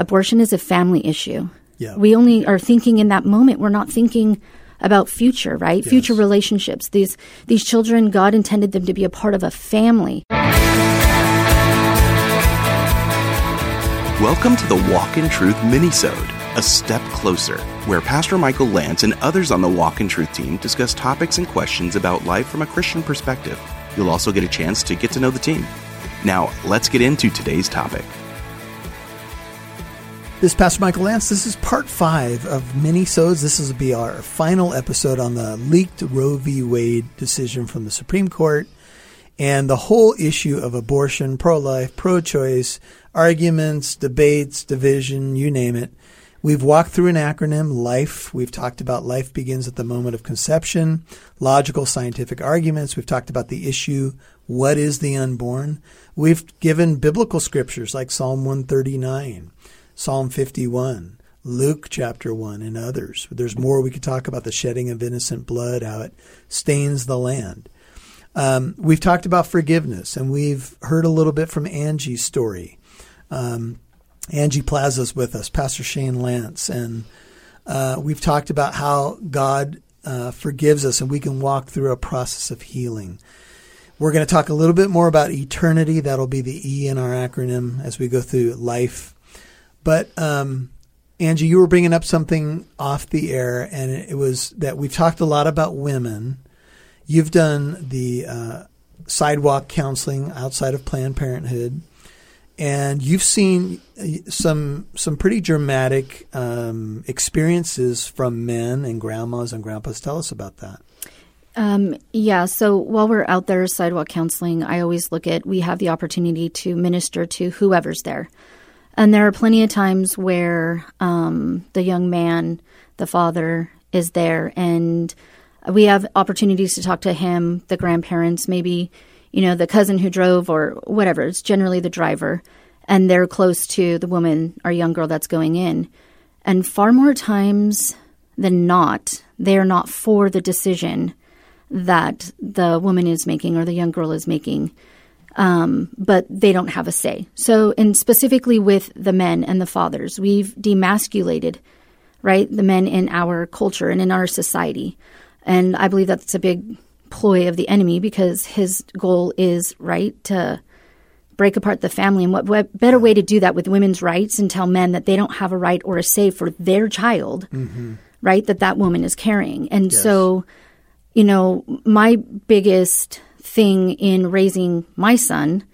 abortion is a family issue. Yeah. We only are thinking in that moment. We're not thinking about future, right? Future relationships. These these children, God intended them to be a part of a family. Welcome to the Walk in Truth minisode, a step closer, where Pastor Michael Lance and others on the Walk in Truth team discuss topics and questions about life from a Christian perspective. You'll also get a chance to get to know the team. Now, let's get into today's topic. This is Pastor Michael Lance. This is part five of mini-sodes. This will be our final episode on the leaked Roe v. Wade decision from the Supreme Court and the whole issue of abortion, pro-life, pro-choice, arguments, debates, division, you name it. We've walked through an acronym, LIFE. We've talked about life begins at the moment of conception, logical scientific arguments. We've talked about the issue, what is the unborn? We've given biblical scriptures like Psalm 139, Psalm 51, Luke chapter 1, and others. There's more we could talk about the shedding of innocent blood, how it stains the land. Um, we've talked about forgiveness, and we've heard a little bit from Angie's story. Um, Angie Plaza's with us, Pastor Shane Lance, and uh, we've talked about how God uh, forgives us and we can walk through a process of healing. We're going to talk a little bit more about eternity. That'll be the E in our acronym as we go through life. But um, Angie, you were bringing up something off the air, and it was that we've talked a lot about women. You've done the uh, sidewalk counseling outside of Planned Parenthood and you've seen uh, some some pretty dramatic um, experiences from men and grandmas and grandpas. Tell us about that. Um, yeah. So while we're out there sidewalk counseling, I always look at we have the opportunity to minister to whoever's there, and there are plenty of times where um, the young man, the father, is there, and we have opportunities to talk to him, the grandparents, maybe you know, the cousin who drove or whatever. It's generally the driver. And they're close to the woman or young girl that's going in. And far more times than not, they're not for the decision that the woman is making or the young girl is making. Um, but they don't have a say. So, and specifically with the men and the fathers, we've demasculated, right, the men in our culture and in our society. And I believe that's a big ploy of the enemy because his goal is right to break apart the family and what better way to do that with women's rights and tell men that they don't have a right or a say for their child mm-hmm. right that that woman is carrying and yes. so you know my biggest thing in raising my son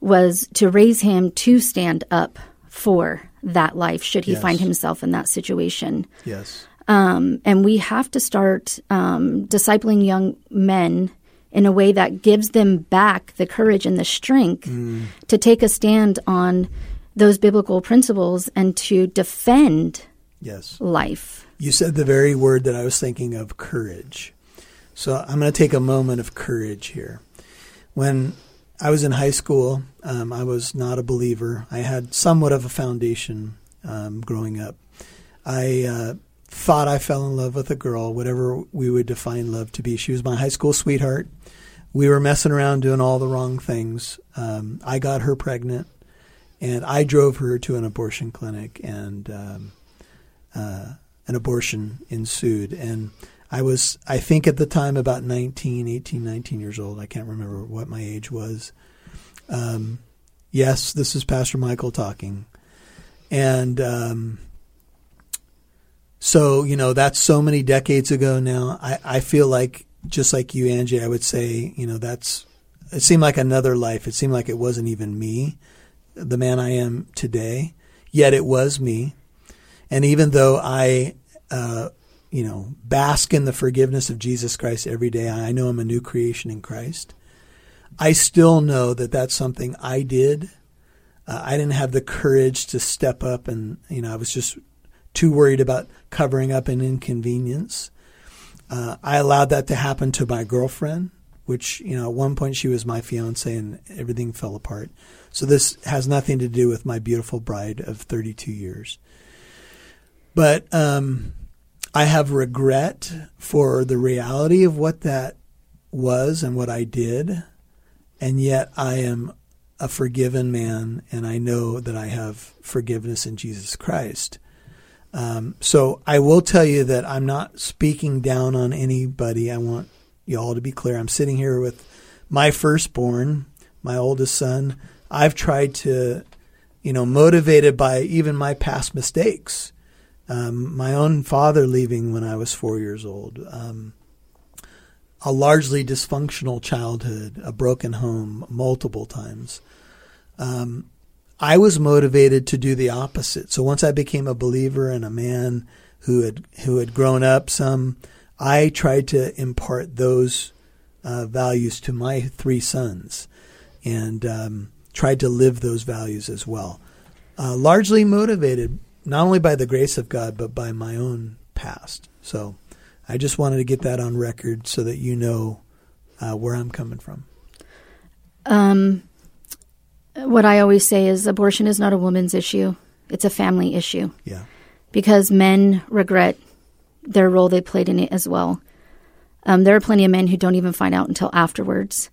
was to raise him to stand up for that life should he yes. find himself in that situation yes um, and we have to start um, discipling young men in a way that gives them back the courage and the strength mm. to take a stand on those biblical principles and to defend yes. life. You said the very word that I was thinking of courage. So I'm going to take a moment of courage here. When I was in high school, um, I was not a believer. I had somewhat of a foundation um, growing up. I uh, thought I fell in love with a girl, whatever we would define love to be. She was my high school sweetheart. We were messing around doing all the wrong things. Um, I got her pregnant, and I drove her to an abortion clinic, and um, uh, an abortion ensued. And I was, I think at the time, about 19, 18, 19 years old. I can't remember what my age was. Um, yes, this is Pastor Michael talking. And um, so, you know, that's so many decades ago now. I, I feel like, just like you, Angie, I would say, you know, that's, it seemed like another life. It seemed like it wasn't even me, the man I am today, yet it was me. And even though I, uh, you know, bask in the forgiveness of Jesus Christ every day, I know I'm a new creation in Christ. I still know that that's something I did. Uh, I didn't have the courage to step up and, you know, I was just too worried about covering up an inconvenience. Uh, I allowed that to happen to my girlfriend, which, you know, at one point she was my fiance and everything fell apart. So this has nothing to do with my beautiful bride of 32 years. But um, I have regret for the reality of what that was and what I did. And yet I am a forgiven man, and I know that I have forgiveness in Jesus Christ. Um, so I will tell you that I'm not speaking down on anybody. I want you all to be clear. I'm sitting here with my firstborn, my oldest son. I've tried to, you know, motivated by even my past mistakes. Um, my own father leaving when I was four years old. Um, a largely dysfunctional childhood, a broken home multiple times. Um, I was motivated to do the opposite. So once I became a believer and a man who had who had grown up some, I tried to impart those uh, values to my three sons, and um, tried to live those values as well. Uh, largely motivated not only by the grace of God but by my own past. So I just wanted to get that on record so that you know uh, where I'm coming from. Um, what I always say is abortion is not a woman's issue, it's a family issue. Yeah. Because men regret their role they played in it as well. Um, there are plenty of men who don't even find out until afterwards.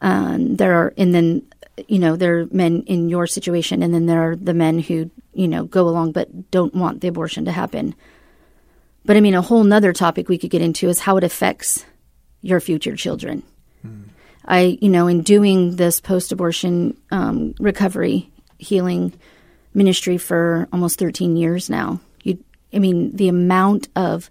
Um, there are, and then, you know, there are men in your situation, and then there are the men who, you know, go along but don't want the abortion to happen. But I mean, a whole nother topic we could get into is how it affects your future children. I, you know, in doing this post abortion um, recovery healing ministry for almost 13 years now, you, I mean, the amount of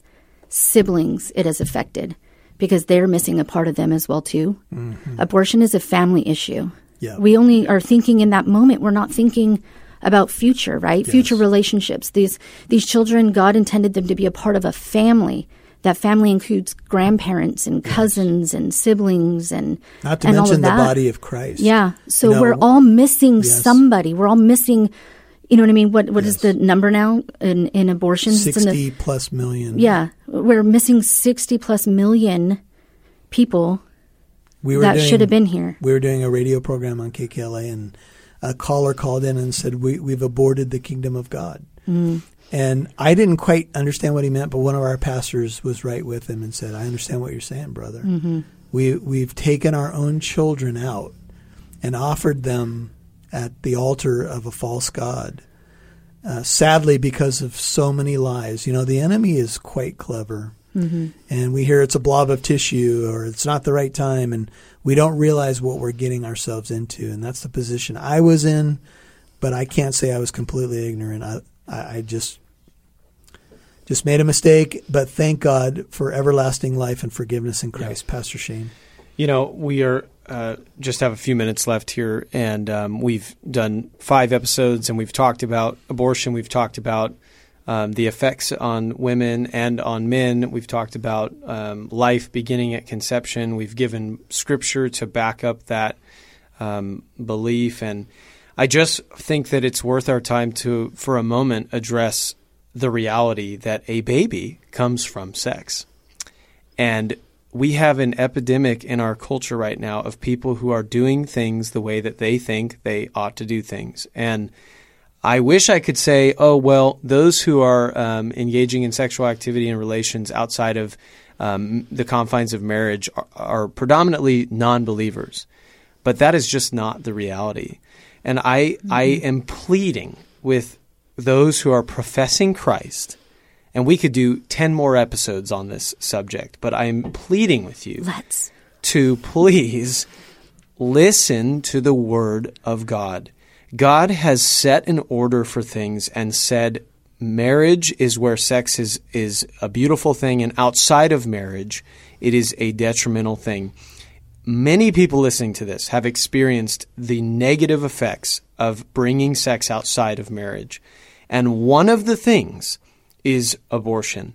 siblings it has affected because they're missing a part of them as well too. Mm-hmm. Abortion is a family issue. Yeah. We only are thinking in that moment. We're not thinking about future, right? Yes. Future relationships. These these children, God intended them to be a part of a family that family includes grandparents and cousins yes. and siblings and not to and mention the body of Christ. Yeah, so we're all missing yes. somebody. We're all missing. You know what I mean? What what yes. is the number now in in abortions? Sixty the, plus million. Yeah, we're missing sixty plus million people we were that doing, should have been here. We were doing a radio program on KKLA, and a caller called in and said, we, "We've aborted the kingdom of God." Mm. And I didn't quite understand what he meant, but one of our pastors was right with him and said, "I understand what you're saying, brother. Mm-hmm. We we've taken our own children out and offered them at the altar of a false god. Uh, sadly, because of so many lies, you know, the enemy is quite clever, mm-hmm. and we hear it's a blob of tissue or it's not the right time, and we don't realize what we're getting ourselves into, and that's the position I was in. But I can't say I was completely ignorant. I, I, I just just made a mistake, but thank God for everlasting life and forgiveness in Christ. Yeah. Pastor Shane. You know, we are uh, just have a few minutes left here, and um, we've done five episodes, and we've talked about abortion. We've talked about um, the effects on women and on men. We've talked about um, life beginning at conception. We've given scripture to back up that um, belief, and I just think that it's worth our time to, for a moment, address the reality that a baby comes from sex. And we have an epidemic in our culture right now of people who are doing things the way that they think they ought to do things. And I wish I could say, oh, well, those who are um, engaging in sexual activity and relations outside of um, the confines of marriage are, are predominantly non believers. But that is just not the reality. And I, mm-hmm. I am pleading with those who are professing Christ, and we could do 10 more episodes on this subject, but I am pleading with you Let's. to please listen to the Word of God. God has set an order for things and said marriage is where sex is, is a beautiful thing, and outside of marriage, it is a detrimental thing. Many people listening to this have experienced the negative effects of bringing sex outside of marriage. And one of the things is abortion.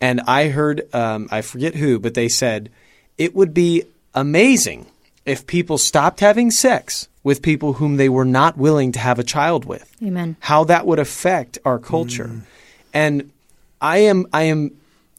And I heard, um, I forget who, but they said it would be amazing if people stopped having sex with people whom they were not willing to have a child with. Amen. How that would affect our culture. Mm. And I am, I am,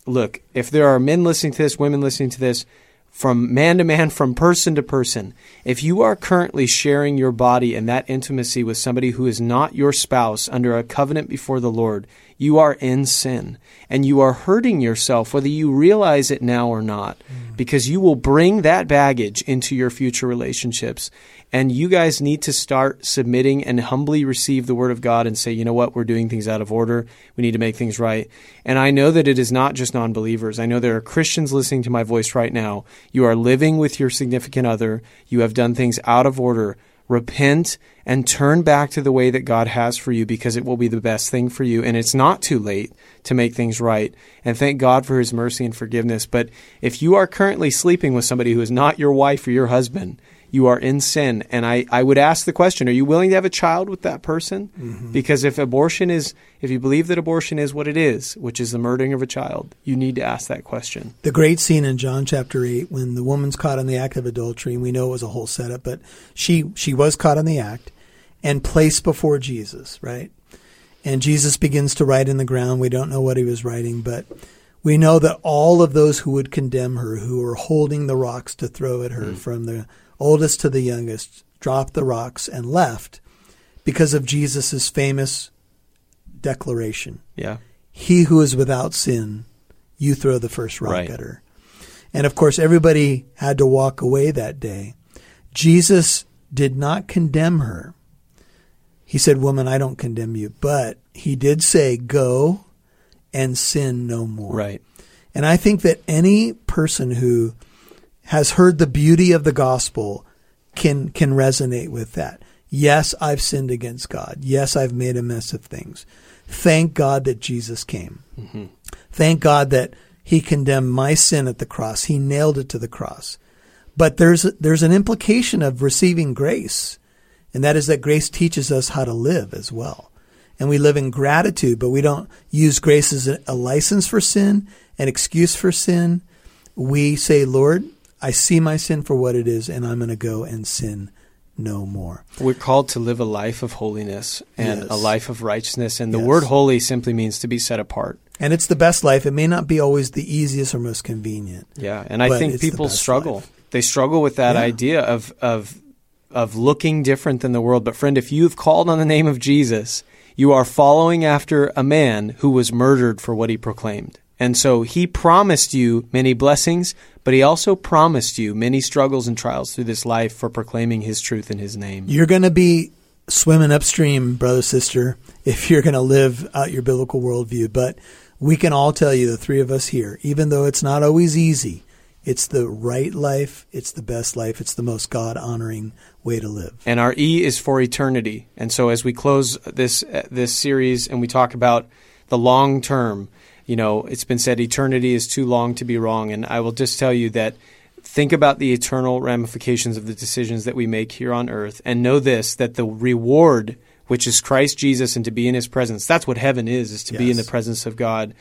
look, if there are men listening to this, women listening to this, from man to man, from person to person. If you are currently sharing your body and that intimacy with somebody who is not your spouse under a covenant before the Lord, you are in sin and you are hurting yourself, whether you realize it now or not, mm. because you will bring that baggage into your future relationships. And you guys need to start submitting and humbly receive the word of God and say, you know what, we're doing things out of order. We need to make things right. And I know that it is not just non believers. I know there are Christians listening to my voice right now. You are living with your significant other. You have done things out of order repent and turn back to the way that God has for you because it will be the best thing for you. And it's not too late to make things right. And thank God for his mercy and forgiveness. But if you are currently sleeping with somebody who is not your wife or your husband, you are in sin. And I, I would ask the question are you willing to have a child with that person? Mm-hmm. Because if abortion is, if you believe that abortion is what it is, which is the murdering of a child, you need to ask that question. The great scene in John chapter 8 when the woman's caught in the act of adultery, and we know it was a whole setup, but she, she was caught in the act and placed before Jesus, right? And Jesus begins to write in the ground. We don't know what he was writing, but we know that all of those who would condemn her, who were holding the rocks to throw at her mm. from the oldest to the youngest, dropped the rocks and left because of Jesus' famous declaration. Yeah. He who is without sin, you throw the first rock right. at her. And of course, everybody had to walk away that day. Jesus did not condemn her. He said, Woman, I don't condemn you. But he did say, Go and sin no more. Right. And I think that any person who has heard the beauty of the gospel can can resonate with that. Yes, I've sinned against God. Yes, I've made a mess of things. Thank God that Jesus came. Mm-hmm. Thank God that he condemned my sin at the cross. He nailed it to the cross. But there's there's an implication of receiving grace, and that is that grace teaches us how to live as well. And we live in gratitude, but we don't use grace as a license for sin, an excuse for sin. We say, Lord, I see my sin for what it is, and I'm going to go and sin no more. We're called to live a life of holiness and yes. a life of righteousness. And the yes. word holy simply means to be set apart. And it's the best life. It may not be always the easiest or most convenient. Yeah. And I think people struggle. Life. They struggle with that yeah. idea of, of, of looking different than the world. But, friend, if you've called on the name of Jesus, you are following after a man who was murdered for what he proclaimed. And so he promised you many blessings, but he also promised you many struggles and trials through this life for proclaiming his truth in his name. You're going to be swimming upstream, brother, sister, if you're going to live out your biblical worldview. But we can all tell you, the three of us here, even though it's not always easy, it's the right life, it's the best life, it's the most God honoring way to live. And our E is for eternity. And so as we close this this series and we talk about the long term, you know, it's been said eternity is too long to be wrong. And I will just tell you that think about the eternal ramifications of the decisions that we make here on earth and know this that the reward which is Christ Jesus and to be in his presence that's what heaven is is to yes. be in the presence of God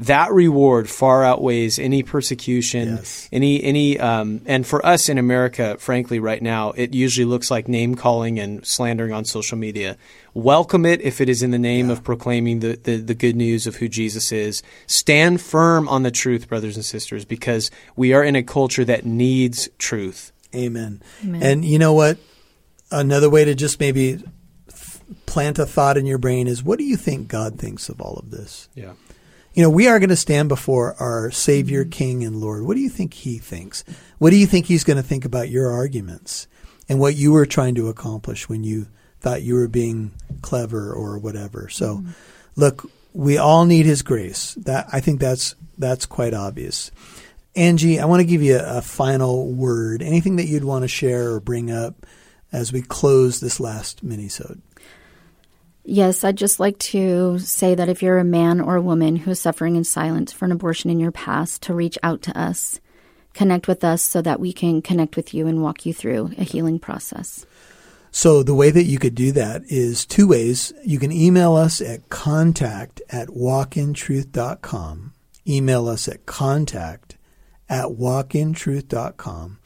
that reward far outweighs any persecution, yes. any any um, and for us in America, frankly, right now, it usually looks like name calling and slandering on social media. Welcome it if it is in the name yeah. of proclaiming the, the, the good news of who Jesus is. Stand firm on the truth, brothers and sisters, because we are in a culture that needs truth. Amen. Amen. And you know what? Another way to just maybe plant a thought in your brain is what do you think God thinks of all of this? Yeah you know, we are going to stand before our Savior, mm-hmm. King, and Lord. What do you think He thinks? What do you think He's going to think about your arguments and what you were trying to accomplish when you thought you were being clever or whatever? So, mm-hmm. look, we all need His grace. That I think that's that's quite obvious. Angie, I want to give you a, a final word. Anything that you'd want to share or bring up as we close this last minisode? Yes, I'd just like to say that if you're a man or a woman who is suffering in silence for an abortion in your past, to reach out to us, connect with us so that we can connect with you and walk you through a healing process. So the way that you could do that is two ways. You can email us at contact at walkintruth.com. Email us at contact at walkintruth.com.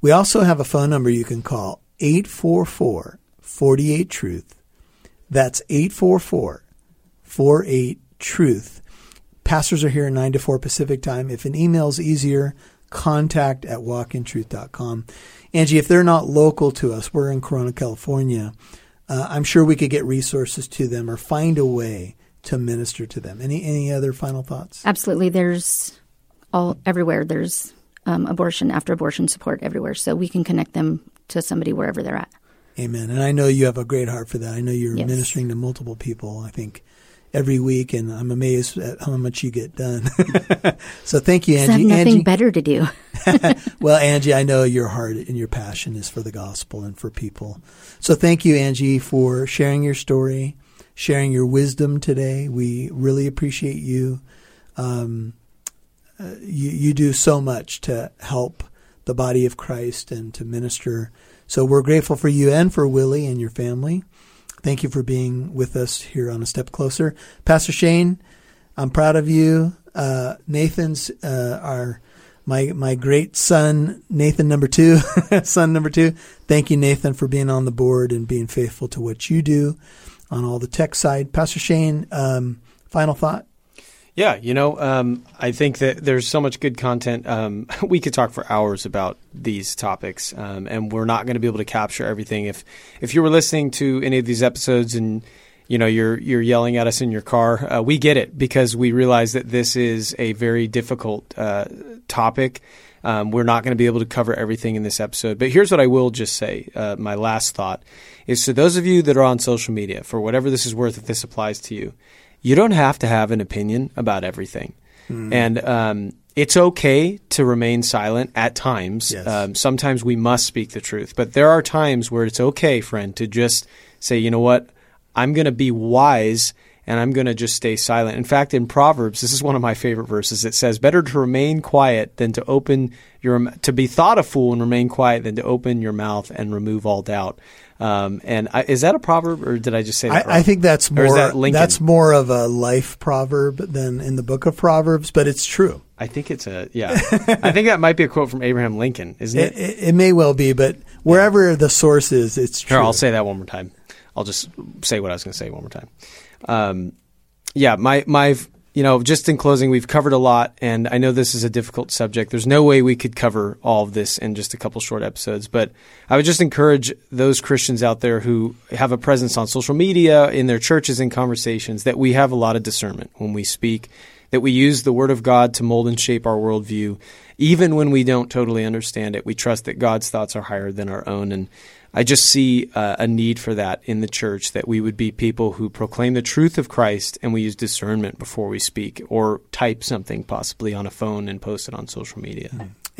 We also have a phone number you can call 844 48 Truth. That's 844 48 Truth. Pastors are here 9 to 4 Pacific time. If an email is easier, contact at walkintruth.com. Angie, if they're not local to us, we're in Corona, California. Uh, I'm sure we could get resources to them or find a way to minister to them. Any any other final thoughts? Absolutely. There's all everywhere. There's um, abortion after abortion support everywhere, so we can connect them to somebody wherever they're at. Amen. And I know you have a great heart for that. I know you're Yes. ministering to multiple people. I think every week, and I'm amazed at how much you get done. so thank you, 'Cause I have Angie. nothing Angie, better to do. well, Angie, I know your heart and your passion is for the gospel and for people. So thank you, Angie, for sharing your story, sharing your wisdom today. We really appreciate you. Um, uh, you, you do so much to help the body of Christ and to minister. So we're grateful for you and for Willie and your family. Thank you for being with us here on A Step Closer. Pastor Shane, I'm proud of you. Uh, Nathan's uh, our my my great son Nathan number two, son number two. Thank you, Nathan, for being on the board and being faithful to what you do on all the tech side. Pastor Shane, um, final thought. Yeah, you know, um, I think that there's so much good content. Um, we could talk for hours about these topics, um, and we're not going to be able to capture everything. If if you were listening to any of these episodes and you know you're you're yelling at us in your car, uh, we get it because we realize that this is a very difficult uh, topic. Um, we're not going to be able to cover everything in this episode, but here's what I will just say. Uh, my last thought is to those of you that are on social media, for whatever this is worth, if this applies to you you don't have to have an opinion about everything. And um, it's okay to remain silent at times. Yes. Um, sometimes we must speak the truth. But there are times where it's okay, friend, to just say, you know what? I'm going to be wise and I'm going to just stay silent. In fact, in Proverbs, this is one of my favorite verses. It says, "Better to remain quiet than to open your to be thought a fool and remain quiet than to open your mouth and remove all doubt." Um, and I, is that a proverb, or did I just say that? I, I think that's more that that's more of a life proverb than in the book of Proverbs, but it's true. I think it's a yeah. I think that might be a quote from Abraham Lincoln, isn't It, it? it, may well be, but wherever the source is, it's true. Here, I'll say that one more time. I'll just say what I was going to say one more time. Um, yeah, my my you know, just in closing, we've covered a lot, and I know this is a difficult subject. There's no way we could cover all of this in just a couple short episodes, but I would just encourage those Christians out there who have a presence on social media, in their churches, and conversations that we have a lot of discernment when we speak, that we use the Word of God to mold and shape our worldview. Even when we don't totally understand it, we trust that God's thoughts are higher than our own. And I just see uh, a need for that in the church that we would be people who proclaim the truth of Christ and we use discernment before we speak or type something possibly on a phone and post it on social media.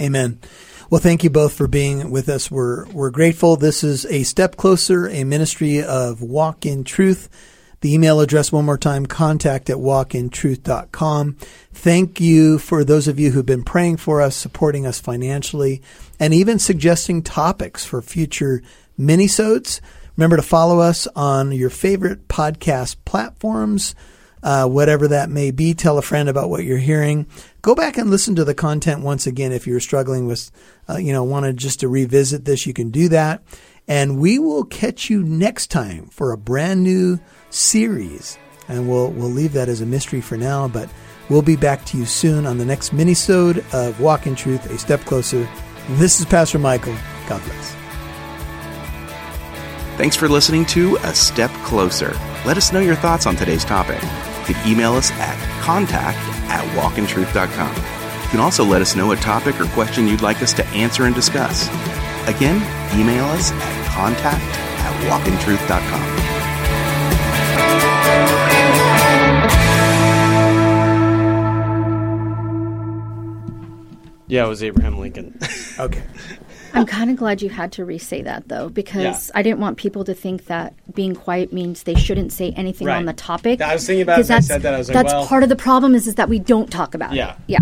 Amen. Well, thank you both for being with us. We're we're grateful. This is a step closer, a ministry of Walk in Truth. The email address one more time, contact at walkintruth.com. Thank you for those of you who've been praying for us, supporting us financially, and even suggesting topics for future minisodes. Remember to follow us on your favorite podcast platforms uh, whatever that may be. Tell a friend about what you're hearing. Go back and listen to the content once again if you're struggling with, uh, you know, wanted just to revisit this. You can do that, and we will catch you next time for a brand new series. And we'll we'll leave that as a mystery for now, but we'll be back to you soon on the next minisode of Walk in Truth, a step closer. This is Pastor Michael. God bless. Thanks for listening to A Step Closer. Let us know your thoughts on today's topic. You can email us at contact at walkintruth.com. You can also let us know a topic or question you'd like us to answer and discuss. Again, email us at contact at walkintruth.com. Yeah, it was Abraham Lincoln. Okay. I'm kind of glad you had to re-say that though, because Yeah. I didn't want people to think that being quiet means they shouldn't say anything Right. on the topic. I was thinking about it 'Cause when I that's, said that. I was like, that's well- part of the problem is is that we don't talk about it. Yeah. it. Yeah.